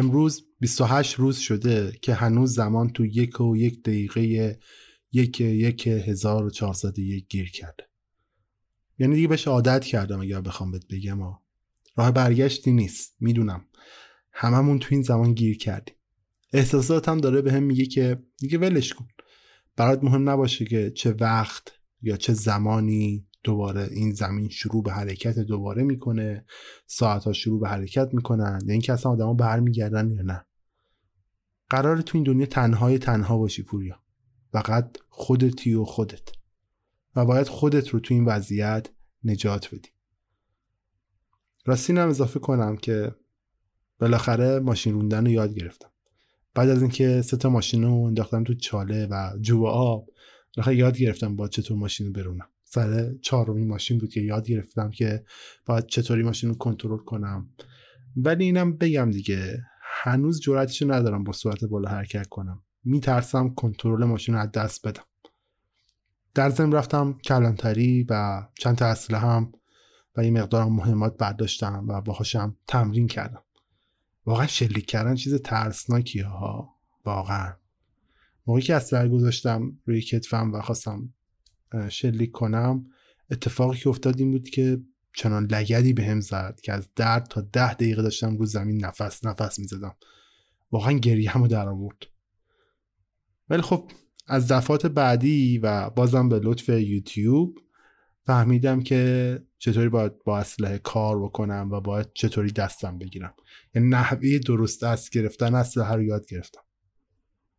امروز 28 روز شده که هنوز زمان تو یک و یک دقیقه یک یک 1401 گیر کرده. یعنی دیگه بهش عادت کردم اگر بخوام بهت بگم. راه برگشتی نیست. می‌دونم. هممون تو این زمان گیر کردیم. احساساتم داره به هم میگه که دیگه ولش کن. برات مهم نباشه که چه وقت یا چه زمانی دوباره این زمین شروع به حرکت دوباره می‌کنه ساعت ها شروع به حرکت می‌کنن یا اینکه اصلا آدما برمیگردن یا نه. قرار تو این دنیا تنهای تنها باشی پوریا. فقط خودتی و خودت. و باید خودت رو تو این وضعیت نجات بدی. راستی هم اضافه کنم که بالاخره ماشین روندن رو یاد گرفتم. بعد از اینکه سه تا ماشین رو انداختم تو چاله و جو آب بالاخره یاد گرفتم با چطور ماشین رو برونم. سر چهارمین ماشین بود که یاد گرفتم که باید چطوری ماشین رو کنترل کنم. ولی اینم بگم دیگه هنوز جرأتشو ندارم با سرعت بالا حرکت کنم. میترسم کنترل ماشین رو از دست بدم. در ضمن رفتم کلانتری و چند تا اسلحه هم و یه مقدار مهمات برداشتم و باهاشم تمرین کردم. واقعا شلیک کردن چیز ترسناکیه ها واقعا. موقعی که اسلحه گذاشتم روی کتفم و خواستم شلیک کنم اتفاقی که افتاد این بود که چنان لگدی به زد که از درد تا ده دقیقه داشتم رو زمین نفس نفس می‌زدم. واقعا گریه همو در آورد ولی خب از دفعات بعدی و بازم به لطف یوتیوب فهمیدم که چطوری باید با اسلحه کار بکنم و باید چطوری دستم بگیرم. یعنی نحوه درست دست گرفتن اسلحه رو یاد گرفتم.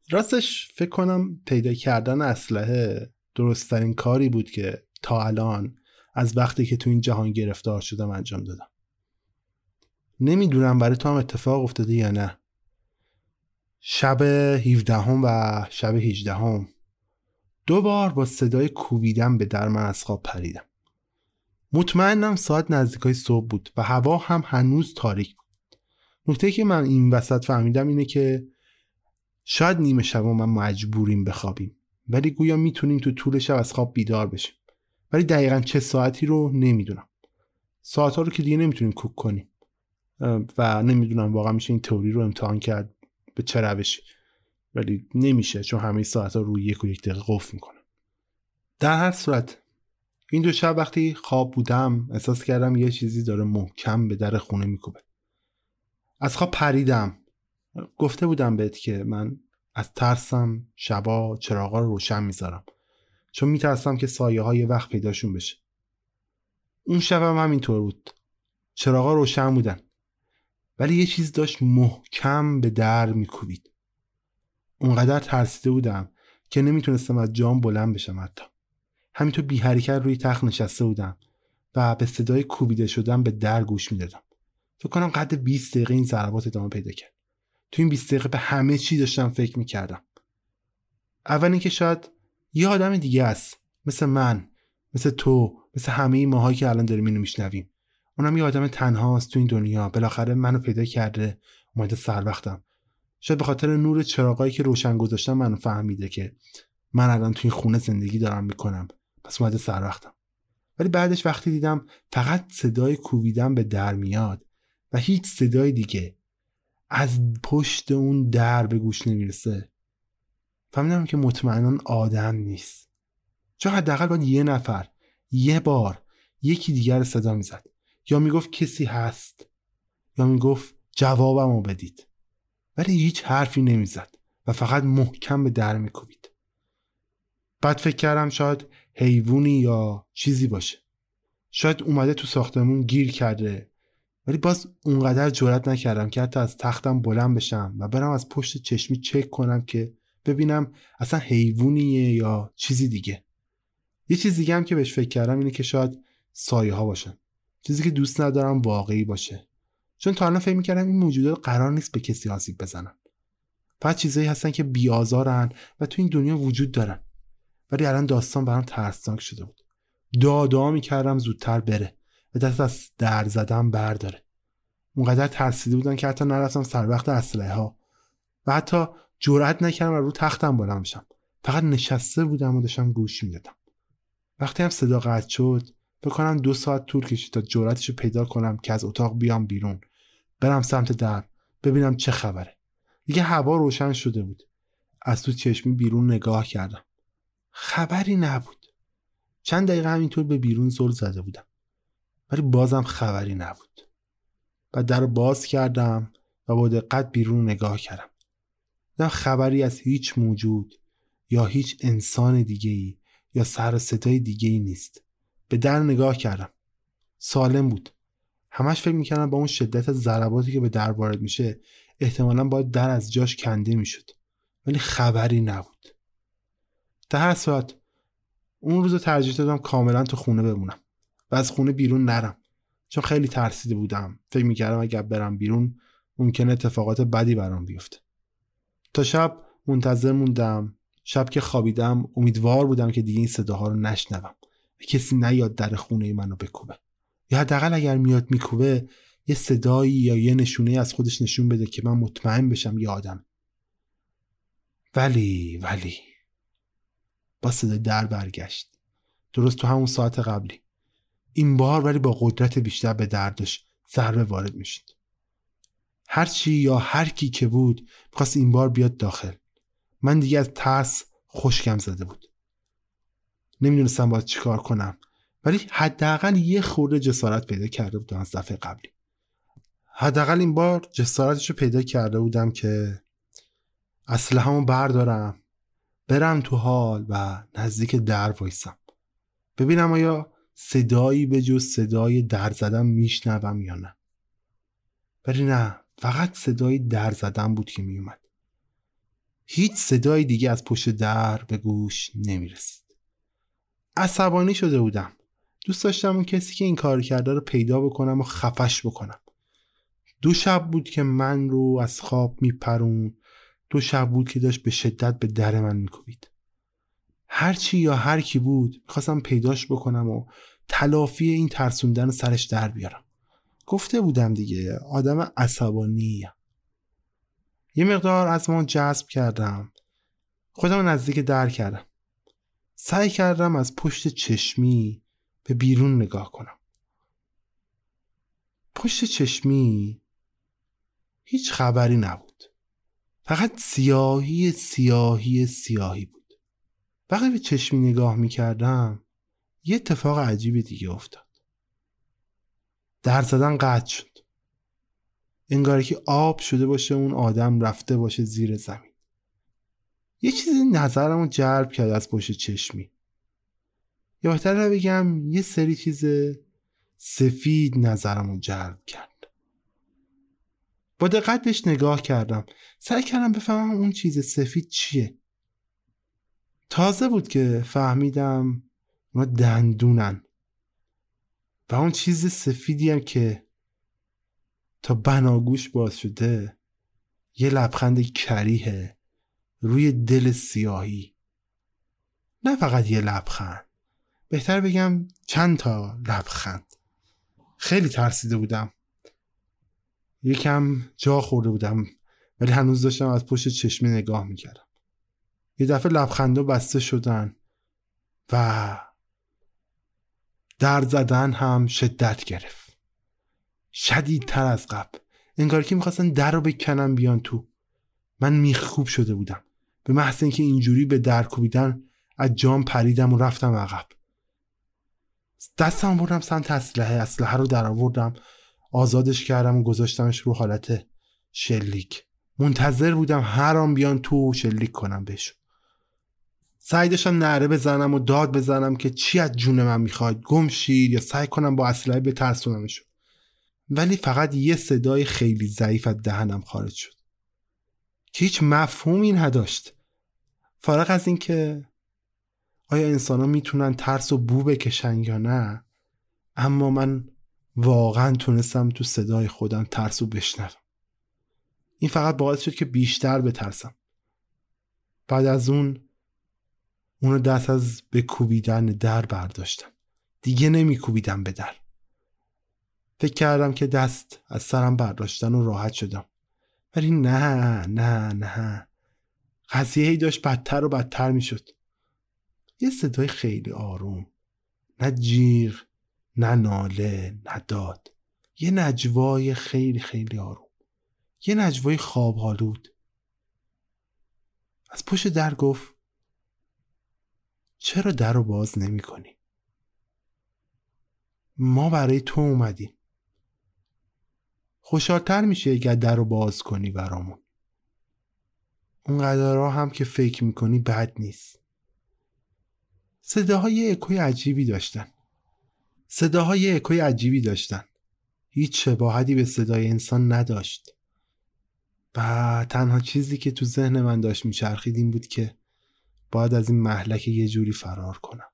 راستش فکر کنم پیدا کردن اسلحه درستترین کاری بود که تا الان از وقتی که تو این جهان گرفتار شدم انجام دادم. نمی‌دونم برای تو هم اتفاق افتاده یا نه. شب 17 هم و شب 18 هم دو بار با صدای کوبیدن به در من از خواب پریدم. مطمئنم ساعت نزدیکای صبح بود و هوا هم هنوز تاریک بود. نکته که من این وسط فهمیدم اینه که شاید نیمه شب من مجبوریم بخوابیم. ولی گویا می‌تونیم تو طول شب از خواب بیدار بشیم. ولی دقیقا چه ساعتی رو نمی‌دونم. ساعت ها رو که دیگه نمی‌تونیم کوک کنیم. و نمی‌دونم واقعا میشه این تئوری رو امتحان کرد به چه روشی. ولی نمیشه چون همه ساعت ها روی یک و یک دقیقه قفل می‌کنن در هر صورت این دو شب وقتی خواب بودم احساس کردم یه چیزی داره محکم به در خونه میکوبه. از خواب پریدم. گفته بودم بهت که من از ترسم شبا چراغا رو روشن می‌ذارم. چون میترسم که سایه های وقت پیداشون بشه. اون شبم هم همینطور بود. چراغا روشن بودن. ولی یه چیز داشت محکم به در میکوبید. اونقدر ترسیده بودم که نمی‌تونستم از جام بلند بشم حتی. همینطور بی حرکت روی تخت نشسته بودم و به صدای کوبیده شدن به در گوش می‌دادم. فکر کنم قد 20 دقیقه این ضربات ادامه پیدا کرد. تو این 20 دقیقه به همه چی داشتم فکر می‌کردم. اول اینکه شاید یه آدم دیگه است. مثل من مثل تو مثل همه ماهایی که الان داریم اینو میشنویم. اونم یه آدم تنهاست تو این دنیا. بالاخره منو پیدا کرده. اومده سر وقتم. شاید به خاطر نور چراغایی که روشن گذاشتم منو فهمیده که من الان تو این خونه زندگی دارم می‌کنم. پس اومده سر وقتم. ولی بعدش وقتی دیدم فقط صدای کوبیدن به در میاد و هیچ صدای دیگه از پشت اون در به گوش نمی‌رسه. فهمیدم که مطمئنا آدم نیست. چون حداقل باید یه نفر یه بار یکی دیگر صدا می‌زد. یا می‌گفت کسی هست یا می‌گفت جوابمو بدید. ولی هیچ حرفی نمی‌زد و فقط محکم به در میکوبید. بعد فکر کردم شاید حیوانی یا چیزی باشه. شاید اومده تو ساختمون گیر کرده ولی باز اونقدر جرات نکردم که حتی از تختم بلند بشم و برم از پشت چشمی چک کنم که ببینم اصلا حیوانیه یا چیزی دیگه. یه چیز دیگه هم که بهش فکر کردم اینه که شاید سایه ها باشن. چیزی که دوست ندارم واقعی باشه. چون تا الان فکر می‌کردم این موجودات قرار نیست به کسی آسیب بزنن. فقط چیزایی هستن که بیازارن و تو این دنیا وجود دارن. ولی الان داستان برام ترسناک شده بود. دادا می‌کردم زودتر بره. و دست از در زدن برداره. اونقدر ترسیده بودن که حتی نرفتم سر وقت اسلحه ها و حتی جرأت نکردم و رو تختم بلند بشم. فقط نشسته بودم و داشتم گوش می‌دادم. وقتی هم صدا قطع شد فکر کنم دو ساعت طول کشید تا جرأتش رو پیدا کنم که از اتاق بیام بیرون. برم سمت در ببینم چه خبره. دیگه هوا روشن شده بود. از تو چشمی بیرون نگاه کردم. خبری نبود. چند دقیقه همینطور به بیرون زل زده بودم. ولی بازم خبری نبود. و در باز کردم و با دقت بیرون نگاه کردم. نه خبری از هیچ موجود یا هیچ انسان دیگه ای یا سر صدای دیگه ای نیست. به در نگاه کردم. سالم بود. همش فکر می‌کردم با اون شدت ضرباتی که به در وارد میشه احتمالا باید در از جاش کنده می‌شد. ولی خبری نبود. در هر اون روز ترجیح دادم کاملا تو خونه بمونم. و از خونه بیرون نرم. چون خیلی ترسیده بودم. فکر می‌کردم اگر برم بیرون ممکن اتفاقات بدی برام بیفته. تا شب منتظر موندم. شب که خوابیدم امیدوار بودم که دیگه این صداها رو نشنوم. کسی نیاد در خونه منو بکوبه. یا حداقل اگر میاد میکوبه یه صدایی یا یه نشونه از خودش نشون بده که من مطمئن بشم یه آدم. ولی ولی. با صدای در برگشت. درست تو همون ساعت قبلی. این بار ولی با قدرت بیشتر به دردش ضربه وارد می‌شد. هرچی یا هر کی که بود می‌خواست این بار بیاد داخل. من دیگه از ترس خشکم زده بود. نمی‌دونستم باید چیکار کنم ولی حداقل یه خورده جسارت پیدا کرده بودم از دفعه قبلی. حداقل این بار جسارتش رو پیدا کرده بودم که همون بردارم برم تو حال و نزدیک در وایسم. ببینم آیا صدایی به جز صدای در زدن میشنوم یا نه. ولی نه فقط صدای در زدن بود که میومد هیچ صدای دیگه از پشت در به گوش نمی‌رسید. عصبانی شده بودم. دوست داشتم اون کسی که این کار کرده رو پیدا بکنم و خفش بکنم. دو شب بود که من رو از خواب میپرون. دو شب بود که داشت به شدت به در من میکوبید. هرچی یا هر کی بود می‌خواستم پیداش بکنم و تلافی این ترسوندن سرش در بیارم. گفته بودم دیگه آدم عصبانی. یه مقدار از ما جذب کردم. خودم نزدیک در کردم. سعی کردم از پشت چشمی به بیرون نگاه کنم. پشت چشمی هیچ خبری نبود. فقط سیاهی سیاهی سیاهی بود. وقتی به چشمی نگاه می کردم یه اتفاق عجیب دیگه افتاد. در زدن قطع شد. انگاری که آب شده باشه اون آدم رفته باشه زیر زمین. یه چیزی نظرمو جلب کرد از پشت چشمی. یا بهتر بگم یه سری چیز سفید نظرمو جلب کرد. با دقت بهش نگاه کردم. سعی کردم بفهمم اون چیز سفید چیه. تازه بود که فهمیدم اونا دندونن. و اون چیز سفیدی هم که تا بناگوش باز شده یه لبخند کریه روی دل سیاهی. نه فقط یه لبخند بهتر بگم چند تا لبخند. خیلی ترسیده بودم. یکم جا خورده بودم ولی هنوز داشتم از پشت چشمی نگاه می‌کردم. یه دفعه لبخندا بسته شدن و در زدن هم شدت گرفت. شدیدتر از قبل. انگار که می‌خواستن در رو بکنن بیان تو. من میخوب شده بودم. به محض اینکه اینجوری به در کوبیدن از جام پریدم و رفتم عقب. دستم بردم سمت اسلحه. اسلحه رو در آوردم. آزادش کردم و گذاشتمش رو حالت شلیک. منتظر بودم هر آن بیان تو شلیک کنم بهش سعی داشتم نعره بزنم و داد بزنم که چی از جون من می‌خواد گم شید یا سعی کنم با اسلحه بترسونمشون. ولی فقط یه صدای خیلی ضعیف از دهنم خارج شد. که هیچ مفهومی نداشت. فارغ از اینکه آیا انسان ها می‌تونن ترس و بو بکشن یا نه اما من واقعا تونستم تو صدای خودم ترس و بشنوم. این فقط باعث شد که بیشتر بترسم. بعد از اون اونو دست از به کوبیدن در برداشتم. دیگه نمی کوبیدم به در. فکر کردم که دست از سرم برداشتن و راحت شدم. ولی نه نه نه. قضیه ای داشت بدتر و بدتر می شد یه صدای خیلی آروم. نه جیغ نه ناله نه داد. یه نجوای خیلی خیلی آروم. یه نجوای خواب حالود از پشت در گفت چرا در رو باز نمی کنی؟ ما برای تو اومدیم. خوشحالتر میشه اگر در رو باز کنی برامون. اون قدرها هم که فکر می‌کنی بد نیست. صداهای اکوی عجیبی داشتن. صداهای اکوی عجیبی داشتن. هیچ شباهتی به صدای انسان نداشت. و تنها چیزی که تو ذهن من داشت میچرخید این بود که باید از این محلک یه جوری فرار کنم.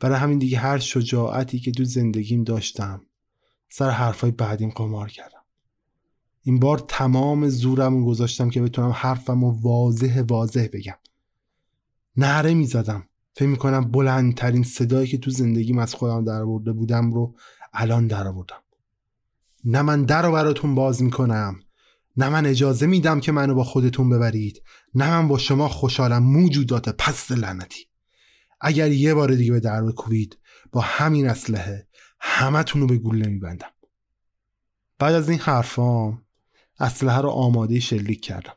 برای همین دیگه هر شجاعتی که تو زندگیم داشتم سر حرفای بعدیم قمار کردم. این بار تمام زورم گذاشتم که بتونم حرفم و واضح واضح بگم. نهره می‌زدم. فکر می‌کنم بلندترین صدایی که تو زندگیم از خودم در بودم رو الان در آوردم نه من در رو براتون باز می‌کنم. نه من اجازه میدم که منو با خودتون ببرید. نه من با شما خوشحالم. موجودات پس لعنتی. اگر یه بار دیگه به در بکوبید با همین اسلحه همتون رو به گوله میبندم بعد از این حرفام اسلحه رو آماده شلیک کردم.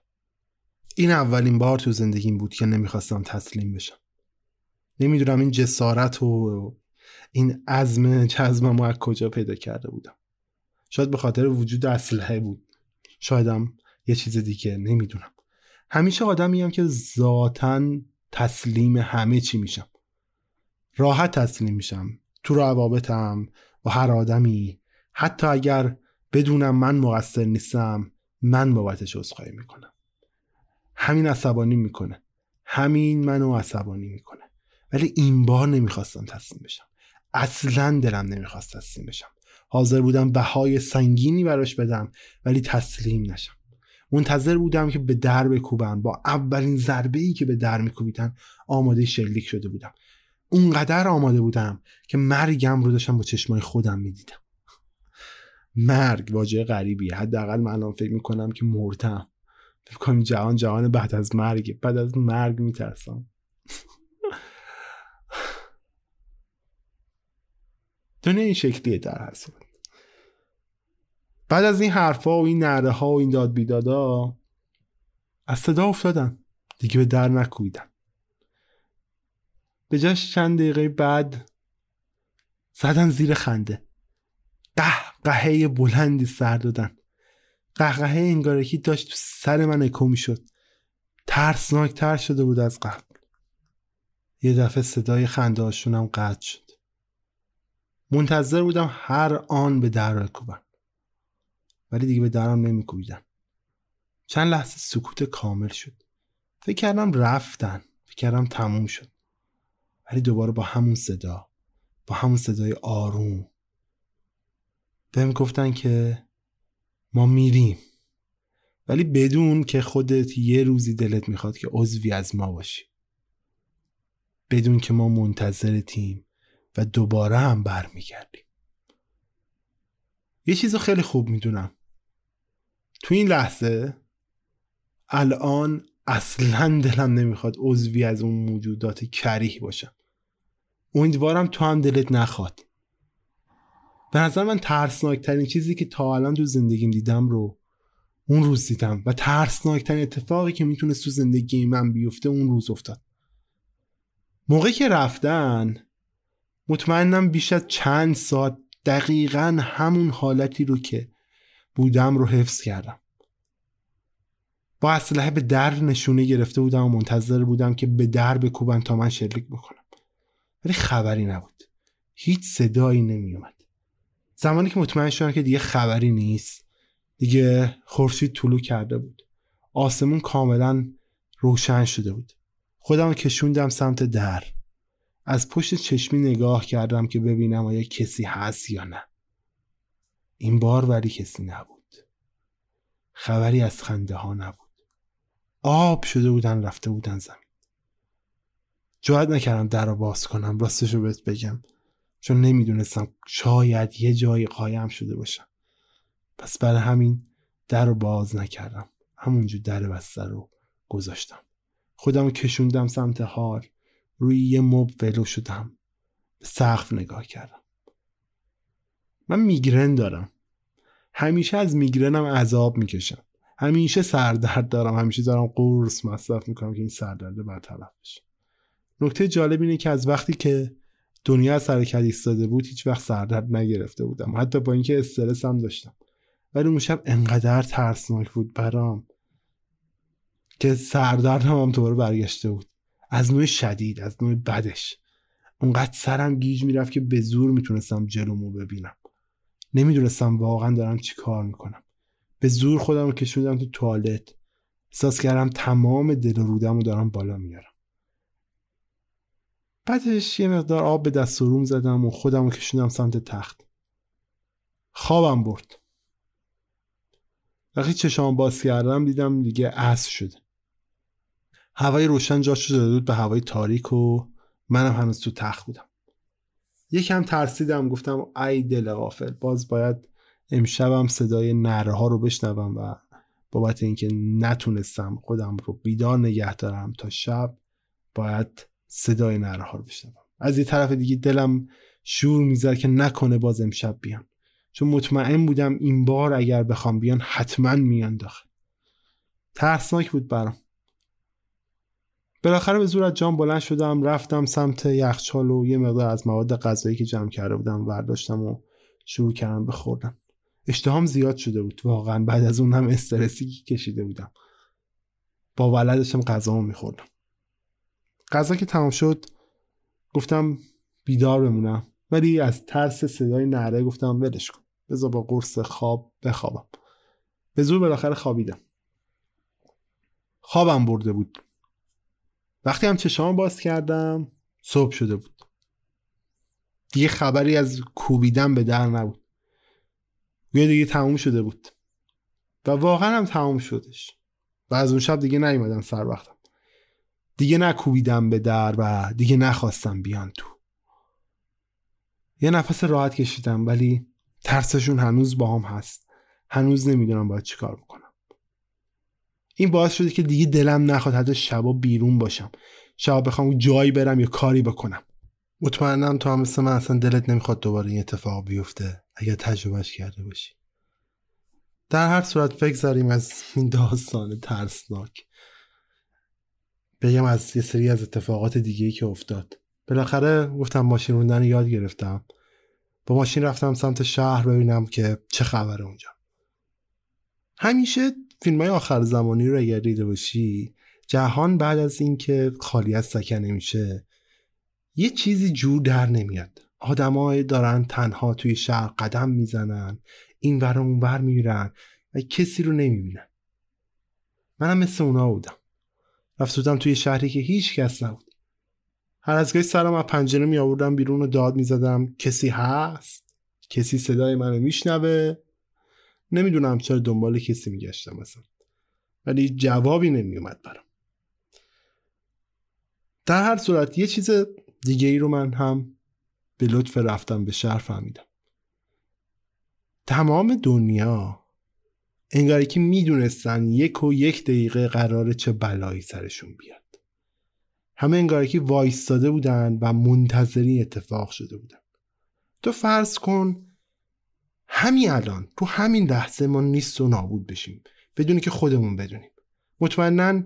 این اولین بار تو زندگیم بود که نمی‌خواستم تسلیم بشم. نمی‌دونم این جسارت و این عزم جزمم از کجا پیدا کرده بودم. شاید به خاطر وجود اسلحه بود. شایدم یه چیز دیگه نمی‌دونم. همیشه آدمیم که ذاتا تسلیم همه چی میشم. راحت تسلیم میشم. تو روابطم با هر آدمی. حتی اگر بدونم من مقصر نیستم من بابتش عذرخواهی می‌کنم. همین عصبانی می‌کنه. همین منو عصبانی می‌کنه. ولی این بار نمی‌خواستم تسلیم بشم. اصلا دلم نمی‌خواست تسلیم بشم. حاضر بودم بهای سنگینی براش بدم ولی تسلیم نشم. منتظر بودم که به در بکوبن. با اولین ضربه ای که به در میکوبیدن آماده شلیک شده بودم. اونقدر آماده بودم که مرگم رو داشتم با چشمای خودم می‌دیدم. مرگ واژه غریبیه. حداقل من الان فکر می‌کنم که مردم. فکر کنم جهان جهان بعد از مرگ. بعد از مرگ میترسم. دنیا این شکلیه در حساب بعد از این حرفا و این نره ها و این داد بیدادا از صدا افتادن دیگه به در نکویدن به جاش چند دقیقه بعد زدن زیر خنده. قه قهه بلندی سر دادن. قهقهه انگارکی داشت سر من اکو شد ترسناکتر شده بود از قبل. یه دفعه صدای خنده هاشونم قطع شد. منتظر بودم هر آن به در بکوبن ولی دیگه به درم نمیکوبیدن چند لحظه سکوت کامل شد. فکر کردم رفتن. فکر کردم تموم شد. ولی دوباره با همون صدا با همون صدای آروم. بهم گفتن که ما میریم. ولی بدون که خودت یه روزی دلت می‌خواد که عضوی از ما باشی. بدون که ما منتظرتیم. و دوباره هم برمیگردیم. یه چیز خیلی خوب می‌دونم. تو این لحظه الان اصلا دلم نمی‌خواد عضوی از اون موجودات کریه باشم. امیدوارم تو هم دلت نخواد. به نظر من ترسناکترین چیزی که تا الان تو زندگیم دیدم رو اون روز دیدم و ترسناکترین اتفاقی که می‌تونست تو زندگی من بیفته اون روز افتاد. موقعی که رفتن مطمئنم بیش از چند ساعت دقیقا همون حالتی رو که بودم رو حفظ کردم. با اسلحه به در نشونه گرفته بودم و منتظر بودم که به در بکوبن تا من شلیک بکنم. ولی خبری نبود. هیچ صدایی نمیومد زمانی که مطمئن شدم که دیگه خبری نیست دیگه خورشید طلوع کرده بود. آسمون کاملا روشن شده بود. خودم کشوندم سمت در. از پشت چشمی نگاه کردم که ببینم آیا کسی هست یا نه. این بار ولی کسی نبود. خبری از خنده ها نبود. آب شده بودن رفته بودن زمین. جواد نکردم در رو باز کنم راستش رو بهت بگم. چون نمی‌دونستم شاید یه جایی قایم شده باشم. پس برای همین در رو باز نکردم. همونجور در بسته رو گذاشتم. خودم کشوندم سمت حال. روی یه مب ولو شدم. به سقف نگاه کردم. من میگرن دارم. همیشه از میگرنم عذاب می‌کشم. همیشه سردرد دارم. همیشه دارم قرص مصرف می‌کنم که این سردرد برطرف بشه. نکته جالب اینه که از وقتی که دنیا از حرکت ایستاده بود هیچ وقت سردرد نگرفته بودم. حتی با اینکه استرس هم داشتم. ولی اون شب انقدر ترسناک بود برام که سردرد هم, هم دوباره برگشته بود. از نوع شدید از نوع بدش. اونقدر سرم گیج می‌رفت که به زور می‌تونستم جلومو ببینم. نمی‌دونستم واقعا دارم چی کار می‌کنم. به زور خودم رو کشوندم تو توالت. احساس کردم تمام دل و رودم رو دارم بالا میارم. بعدش یه مقدار آب به دست روم زدم و خودم رو کشوندم سمت تخت. خوابم برد. وقتی چشام باز کردم دیدم دیگه عصر شده. هوای روشن جاش شده بود به هوای تاریک و منم هنوز تو تخت بودم. یکم ترسیدم گفتم ای دل غافل باز باید امشبم صدای نره ها رو بشنوم و بابت اینکه نتونستم خودم رو بیدار نگه دارم تا شب باید صدای نره ها رو بشنوم. از یه طرف دیگه دلم شور می‌زد که نکنه باز امشب بیان. چون مطمئن بودم این بار اگر بخوام بیان حتما میان داخل. ترسناک بود برام. بالاخره به زور از جام بلند شدم رفتم سمت یخچال و یه مقدار از مواد غذایی که جمع کرده بودم برداشتم و شروع کردم به خوردن. اشتهام زیاد شده بود. واقعا بعد از اون هم استرسی کشیده بودم. با ولدشم غذا میخوردم. غذا که تمام شد گفتم بیدار بمونم. ولی از ترس صدای نره گفتم ولش کن. بذار با قرص خواب بخوابم. به زور بالاخره خوابیدم. خوابم برده بود. وقتی هم چشام باز کردم صبح شده بود. دیگه خبری از کوبیدن به در نبود. یه دیگه تموم شده بود. و واقعا هم تموم شدش. و از اون شب دیگه نیومدم سر وقتم. دیگه نکوبیدم به در و دیگه نخواستم بیان تو. یه نفس راحت کشیدم ولی ترسشون هنوز با هم هست. هنوز نمی‌دونم باید چیکار بکنم. این باعث شده که دیگه دلم نخواد حتی شبا بیرون باشم. شبا بخوام جایی برم یا کاری بکنم. مطمئنم تو هم مثل من اصلا دلت نمی‌خواد دوباره این اتفاق بیفته. اگر تجربهش کرده باشی. در هر صورت بگذاریم از این داستان ترسناک. بگم از یه سری از اتفاقات دیگه ای که افتاد. بالاخره گفتم ماشین روندن یاد گرفتم. با ماشین رفتم سمت شهر ببینم که چه خبره اونجا. همیشه فیلم های آخر زمانی رو اگر دیده باشی جهان بعد از اینکه خالی از سکنه میشه یه چیزی جور در نمیاد. آدمای دارن تنها توی شهر قدم می‌زنن این ور اون ور میرن و کسی رو نمی‌بینن. منم مثل اونا بودم. رفتودم توی شهری که هیچ کس نبود. هر از گاهی سرم از پنجره می آوردم بیرون و داد می‌زدم کسی هست؟ کسی صدای منو میشنوه؟ نمی‌دونم چرا دنبال کسی میگشتم مثلا ولی جوابی نمیومد برام. در هر صورت یه چیز دیگه ای رو من هم به لطف رفتم به شهر فهمیدم. تمام دنیا انگاری که می‌دونستن یک و یک دقیقه قراره چه بلایی سرشون بیاد. همه انگاری که وایستاده بودن و منتظری اتفاق شده بودن. تو فرض کن همین الان تو همین لحظه ما نیست و نابود بشیم. بدونی که خودمون بدونیم. مطمئنا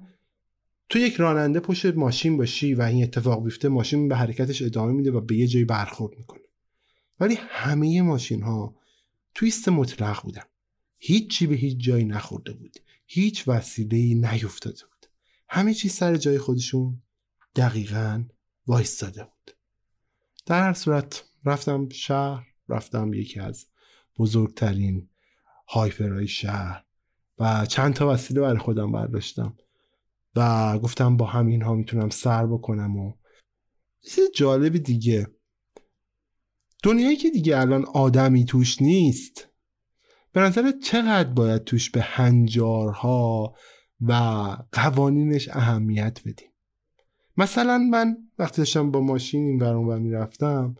تو یک راننده پشت ماشین باشی و این اتفاق بیفته ماشین به حرکتش ادامه میده و به یه جایی برخورد می‌کنه. ولی همه ماشین ها تویست مطلق بودن. هیچی به هیچ جایی نخورده بود. هیچ وسیله نیفتاده بود. همه چیز سر جای خودشون دقیقا وایستاده بود. در هر صورت رفتم شهر رفتم یکی از بزرگترین هایپرهای شهر و چند تا وسیله برای خودم برداشتم و گفتم با همین ها می‌تونم سر بکنم و چیز جالب دیگه. دنیایی که دیگه الان آدمی توش نیست به نظر چقدر باید توش به هنجارها و قوانینش اهمیت بدیم؟ مثلا من وقتی داشتم با ماشین این برون می‌رفتم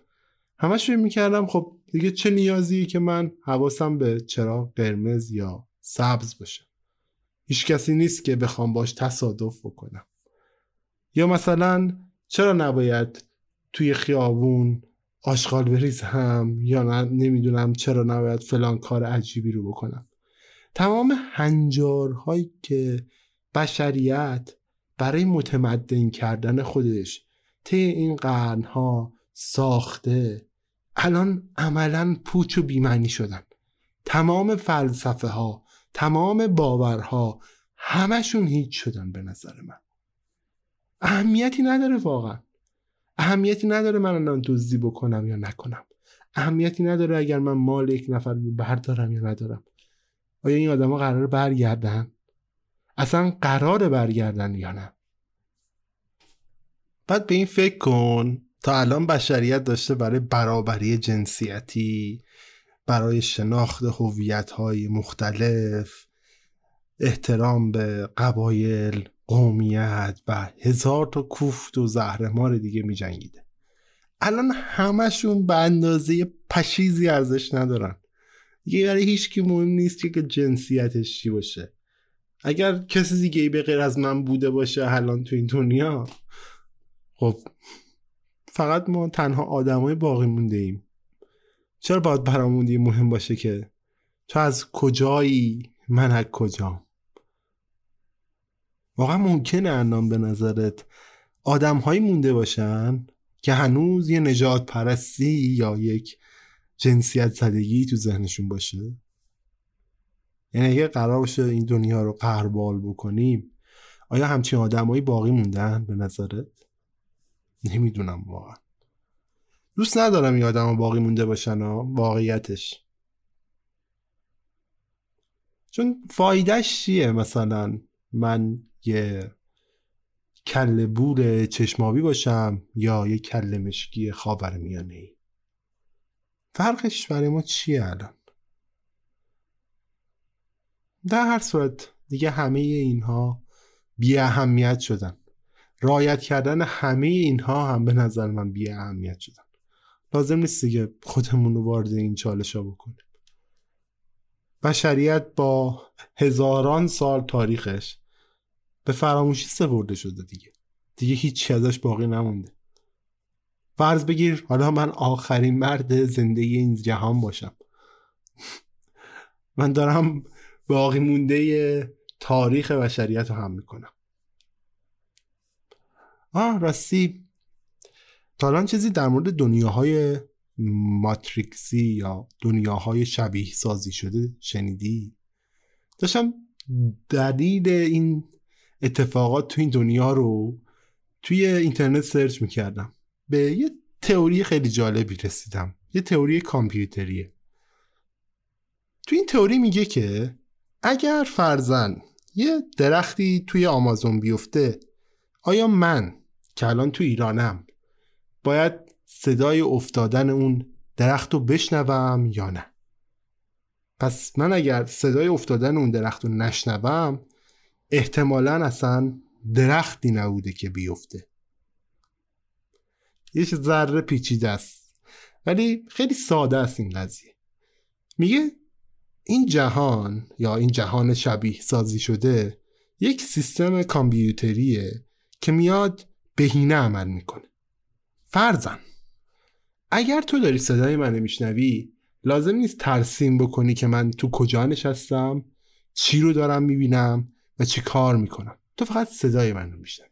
همش فکر می‌کردم خب دیگه چه نیازی که من حواسم به چرا قرمز یا سبز باشه؟ هیچ کسی نیست که بخوام باش تصادف بکنم. یا مثلا چرا نباید توی خیابون آشغال بریزم؟ یا نمی‌دونم چرا نباید فلان کار عجیبی رو بکنم. تمام هنجارهایی که بشریت برای متمدن کردن خودش طی این قرنها ساخته الان عملا پوچ و بیمعنی شدن. تمام فلسفه ها تمام باورها همشون هیچ شدن به نظر من. اهمیتی نداره واقعا. اهمیتی نداره من الان دزدی بکنم یا نکنم. اهمیتی نداره اگر من مال یک نفر رو بردارم یا ندارم. آیا این آدما قرار برگردن؟ اصلا قرار برگردن یا نه؟ بعد به این فکر کن. تا الان بشریت داشته برای برابری جنسیتی برای شناخت هویت های مختلف احترام به قبایل قومیت و هزار تا کوفت و زهرمار دیگه می جنگیده الان همشون به اندازه پشیزی ارزش ندارن. دیگه برای هیچ کی مهم نیست که جنسیتش چی باشه. اگر کسی دیگه به غیر از من بوده باشه الان تو این دنیا خب فقط ما تنها آدمای باقی مونده ایم. چرا باید برامون مهم باشه که تو از کجایی؟ من از کجام؟ واقعا ممکنه انام به نظرت آدم هایی مونده باشن که هنوز یه نجات پرستی یا یک جنسیت زدگی تو ذهنشون باشه؟ یعنی اگه قرار باشه این دنیا رو قهربال بکنیم آیا همچین آدمایی باقی موندن به نظرت؟ نمی‌دونم واقعا. دوست ندارم این آدم باقی مونده باشن واقعیتش. چون فایدهش چیه مثلا؟ من یه کل بور چشمابی باشم یا یه کل مشکی خاور میانه ای فرقش برای ما چیه الان؟ در هر صورت دیگه همه اینها بی اهمیت شدن. رایت کردن همه اینها هم به نظر من بی اهمیت شدن. لازم نیست دیگه خودمون رو وارد این چالش ها بکنیم بشریت با هزاران سال تاریخش به فراموشی سپرده شده دیگه. دیگه هیچ ازش باقی نمونده. فرض بگیر حالا من آخرین مرد زندگی این جهان باشم. من دارم باقی مونده تاریخ بشریت رو هم می‌کنم. آه راستی. تا چیزی در مورد دنیاهای ماتریکسی یا دنیاهای شبیه سازی شده شنیدی؟ داشتم دلیل این اتفاقات تو این دنیا رو توی اینترنت سرچ می‌کردم. به یه تئوری خیلی جالبی رسیدم. یه تئوری کامپیوتریه. تو این تئوری میگه که اگر فرزن یه درختی توی آمازون بیفته آیا من که الان تو ایرانم. باید صدای افتادن اون درخت رو بشنوم یا نه. پس من اگر صدای افتادن اون درخت رو نشنوم احتمالا اصلا درختی نبوده که بیفته. یه ذره پیچیده است. ولی خیلی ساده است این قضیه. میگه این جهان یا این جهان شبیه سازی شده یک سیستم کامپیوتریه که میاد بهینه عمل می‌کنه. فرزن اگر تو داری صدای منو میشنوی لازم نیست ترسیم بکنی که من تو کجا نشستم چی رو دارم می‌بینم و چی کار می‌کنم. تو فقط صدای من رو میشنوی.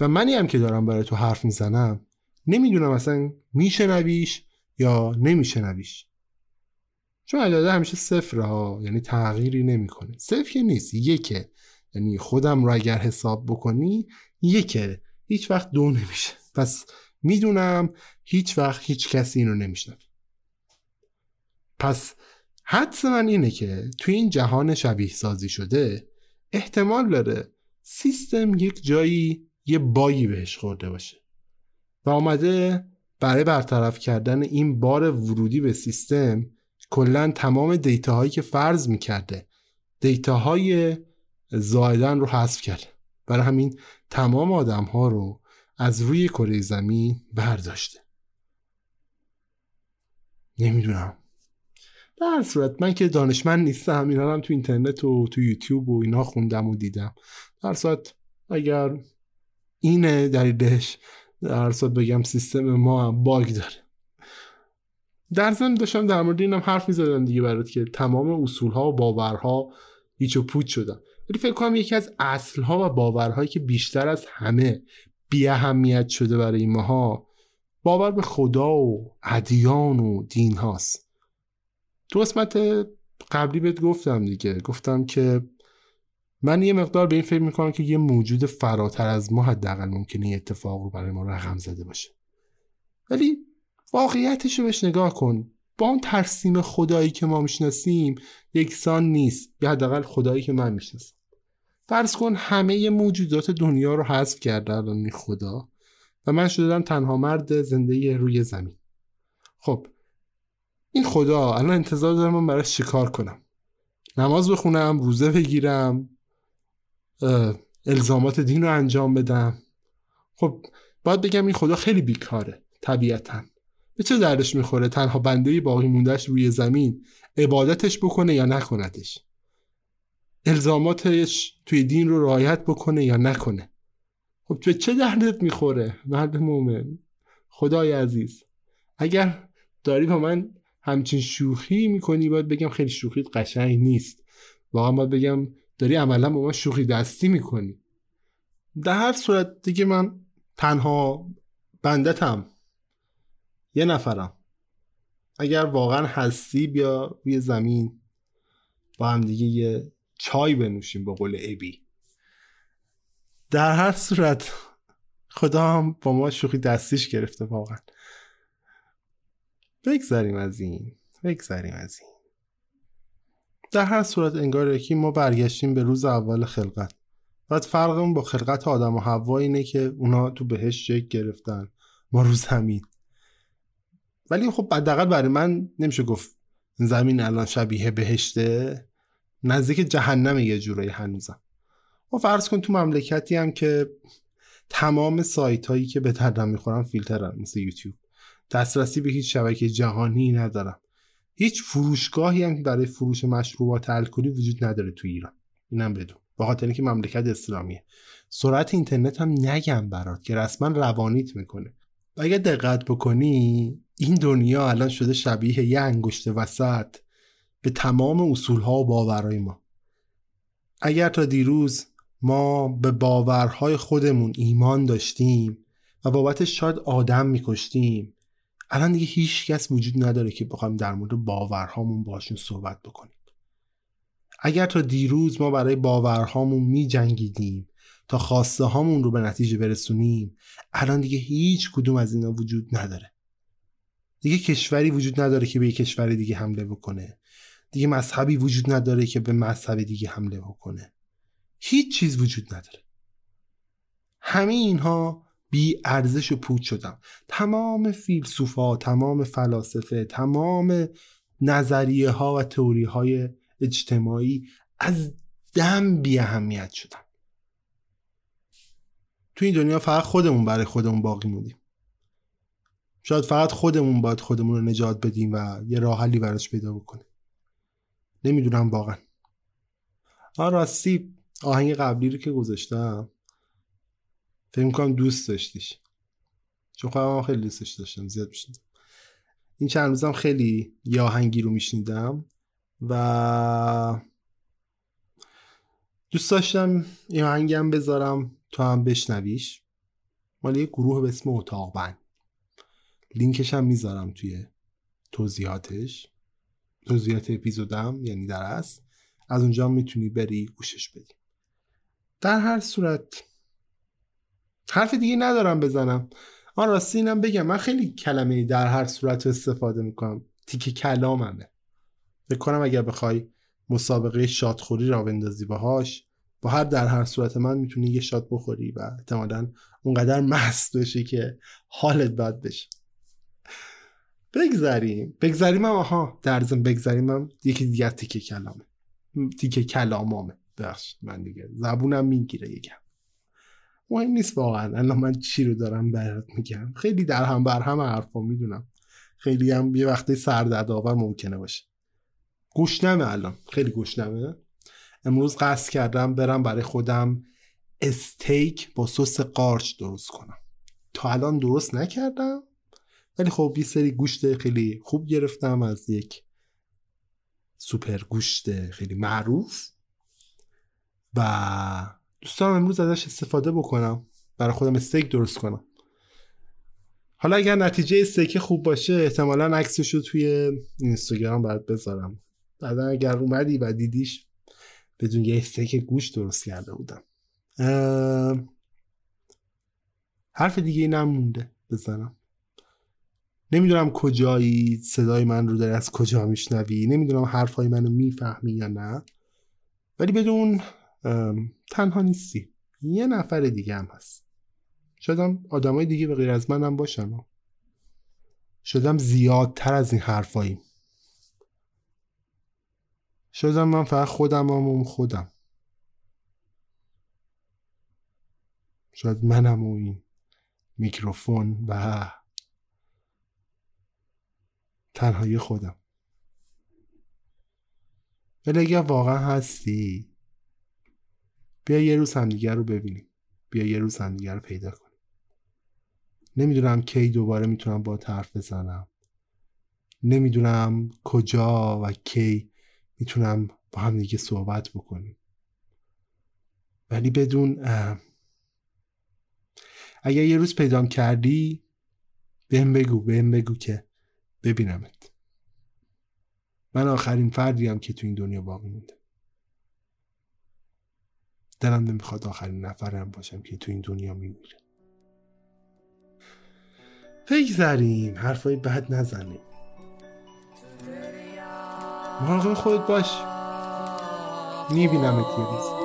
و منی هم که دارم برای تو حرف می‌زنم نمی‌دونم اصلا میشنویش یا نمیشنویش. چون عدده همیشه صفره ها یعنی تغییری نمی‌کنه. صفر که نیست یکه. یعنی خودم رو اگر حساب بکنی یکه. هیچ وقت دو نمیشه. پس می‌دونم هیچ وقت هیچ کسی اینو نمیشنوه پس حدس من اینه که توی این جهان شبیه سازی شده احتمال داره سیستم یک جایی یه بایی بهش خورده باشه و آمده برای برطرف کردن این بار ورودی به سیستم کلا تمام دیتاهایی که فرض می‌کرده دیتاهای زایدن رو حذف کرده برای همین تمام آدم ها رو از روی کره زمین برداشته. نمی‌دونم. در صورت من که دانشمند نیستم اینا هم تو اینترنت و تو یوتیوب و اینا خوندم و دیدم. در صورت اگر اینه دلیلش در صورت بگم سیستم ما باگ داره. در ضمن داشتم در مورد اینم حرف می‌زدم دیگه برات که تمام اصولها و باورها هیچ و پوچ شدن. ولی فکر کنم یکی از اصلها و باورهایی که بیشتر از همه بی اهمیت شده برای ماها باور به خدا و ادیان و دین هاست. تو قسمت قبلی بهت گفتم دیگه. گفتم که من یه مقدار به این فکر می‌کنم که یه موجود فراتر از ما حداقل ممکنه یه اتفاق رو برای ما رقم زده باشه. ولی واقعیتش رو بهش نگاه کن. با اون ترسیم خدایی که ما می‌شناسیم یکسان نیست. یا حداقل خدایی که من می‌شناسم. فرض کن همه موجودات دنیا رو حذف کرده الان خدا و من شدم تنها مرد زنده روی زمین. خب این خدا الان انتظار دارم من براش چیکار کنم؟ نماز بخونم روزه بگیرم الزامات دین رو انجام بدم. خب باید بگم این خدا خیلی بیکاره طبیعتا. به چه دردش می‌خوره تنها بنده باقی موندهش روی زمین عبادتش بکنه یا نکندش الزاماتش توی دین رو رعایت بکنه یا نکنه؟ خب به چه دردت می‌خوره مرد مومن؟ خدای عزیز اگر داری با من همچین شوخی می‌کنی باید بگم خیلی شوخیت قشنگ نیست. واقعا باید بگم داری عملا با من شوخی دستی می‌کنی. در هر صورت دیگه من تنها بندتم یه نفرم. اگر واقعا هستی بیا روی زمین با هم دیگه یه چای بنوشیم به قول ابی در هر صورت خدا هم با ما شوخی دستیش گرفته واقعا. بگذاریم از این. بگذاریم از این. در هر صورت انگار که ما برگشتیم به روز اول خلقت. بعد فرقمون با خلقت آدم و حوا اینه که اونا تو بهش شکل گرفتن. ما رو زمین. ولی خب حداقل برای من نمیشه گفت زمین الان شبیه بهشته. نزدیک جهنم یه جورایی هنوزم. و فرض کن تو مملکتی هم که تمام سایت هایی که به دردم می‌خورن فیلترن مثل یوتیوب. دسترسی به هیچ شبکه جهانی ندارم. هیچ فروشگاهی هم برای فروش مشروبات الکلی وجود نداره تو ایران. اینم بدون. به خاطر اینکه مملکت اسلامیه. سرعت اینترنت هم نگم برات که رسما روانیت می‌کنه. و اگر دقت بکنی این دنیا الان شده شبیه یه انگشت وسط به تمام اصولها و باورهای ما. اگر تا دیروز ما به باورهای خودمون ایمان داشتیم و بابتش شاید آدم میکشتیم الان دیگه هیچ کس وجود نداره که بخوایم در مورد باورهامون باشون صحبت بکنیم. اگر تا دیروز ما برای باورهامون می جنگیدیم تا خواسته هامون رو به نتیجه برسونیم الان دیگه هیچ کدوم از اینا وجود نداره. دیگه کشوری وجود نداره که به یک کشور دیگه حمله بکنه. دیگه مذهبی وجود نداره که به مذهب دیگه حمله بکنه. هیچ چیز وجود نداره. همه اینها بی ارزش و پوچ شدم. تمام فیلسوفا تمام فلاسفه تمام نظریه ها و تئوری های اجتماعی از دم بی اهمیت شدن. تو این دنیا فقط خودمون برای خودمون باقی موندیم. شاید فقط خودمون باید خودمون رو نجات بدیم و یه راه حلی براش پیدا بکنیم. نمی‌دونم واقعا. آن راستی آهنگ قبلی رو که گذاشتم فکر می‌کنم دوست داشتیش. چون خودم خیلی دوستش داشتم زیاد میشنیدم. این چند روزم خیلی یه آهنگی رو میشنیدم و دوست داشتم این آهنگم بذارم تو هم بشنویش. مال یه گروه به اسم اتاق بند. لینکش هم می‌ذارم توی توضیحاتش. توضیحات اپیزودم یعنی در است از اونجا می‌تونی بری گوشش بدی. در هر صورت حرف دیگه ندارم بزنم. آن راستی اینم بگم من خیلی کلمه در هر صورت استفاده می‌کنم. تیکه کلاممه. فکر کنم اگر بخوای مسابقه شادخوری را بندازی باهاش با هر در هر صورت من می‌تونی یه شاد بخوری و احتمالا اونقدر مست بشی که حالت بد بشه. بگذاریم هم آها در زم بگذاریم هم یکی دیگه تیکه کلامه. تیکه کلامامه. بخش من دیگه زبونم می‌گیره یکم. مهم نیست واقعا. الان من چی رو دارم برات میگم. خیلی در هم بر هم حرفا می‌دونم. خیلی هم یه وقتی سردردآور ممکنه باشه. گوشنمه الان. خیلی گوشنمه امروز قصد کردم برم برای خودم استیک با سس قارچ درست کنم. تا الان درست نکردم. ولی خب یه سری گوشت خیلی خوب گرفتم از یک سوپر گوشت خیلی معروف و دوستان امروز ازش استفاده بکنم. برای خودم استیک درست کنم. حالا اگر نتیجه استیک خوب باشه احتمالا عکسش رو توی اینستاگرام باید بذارم. بعدا اگر اومدی و دیدیش بدون یه استیک گوش درست کرده بودم. حرف دیگه نمونده. بزنم نمی‌دونم کجایی صدای من رو داری از کجا میشنوی نمی‌دونم حرفای منو می‌فهمی یا نه. ولی بدون تنها نیستی. یه نفر دیگه هم هست. شدم آدمای دیگه به غیر از منم باشن. شدم زیادتر از این حرفایی شدم من فقط خودم هم خودم. شاید منم و این میکروفون و تنهایی خودم. ولی اگر واقعا هستی بیا یه روز همدیگر رو ببینیم. بیا یه روز همدیگر رو پیدا کنیم. نمی‌دونم کی دوباره می‌تونم با حرف بزنم. نمی‌دونم کجا و کی می‌تونم با هم دیگه صحبت بکنیم. ولی بدون اگر یه روز پیدام کردی بهم بگو بهم بگو که ببینمت. من آخرین فردیم که تو این دنیا باقی مونده. دلم نمی‌خواد آخرین نفرم باشم که تو این دنیا میمیره. بگذریم حرفای بد نزنیم. مراقب خودت باش. می‌بینم یه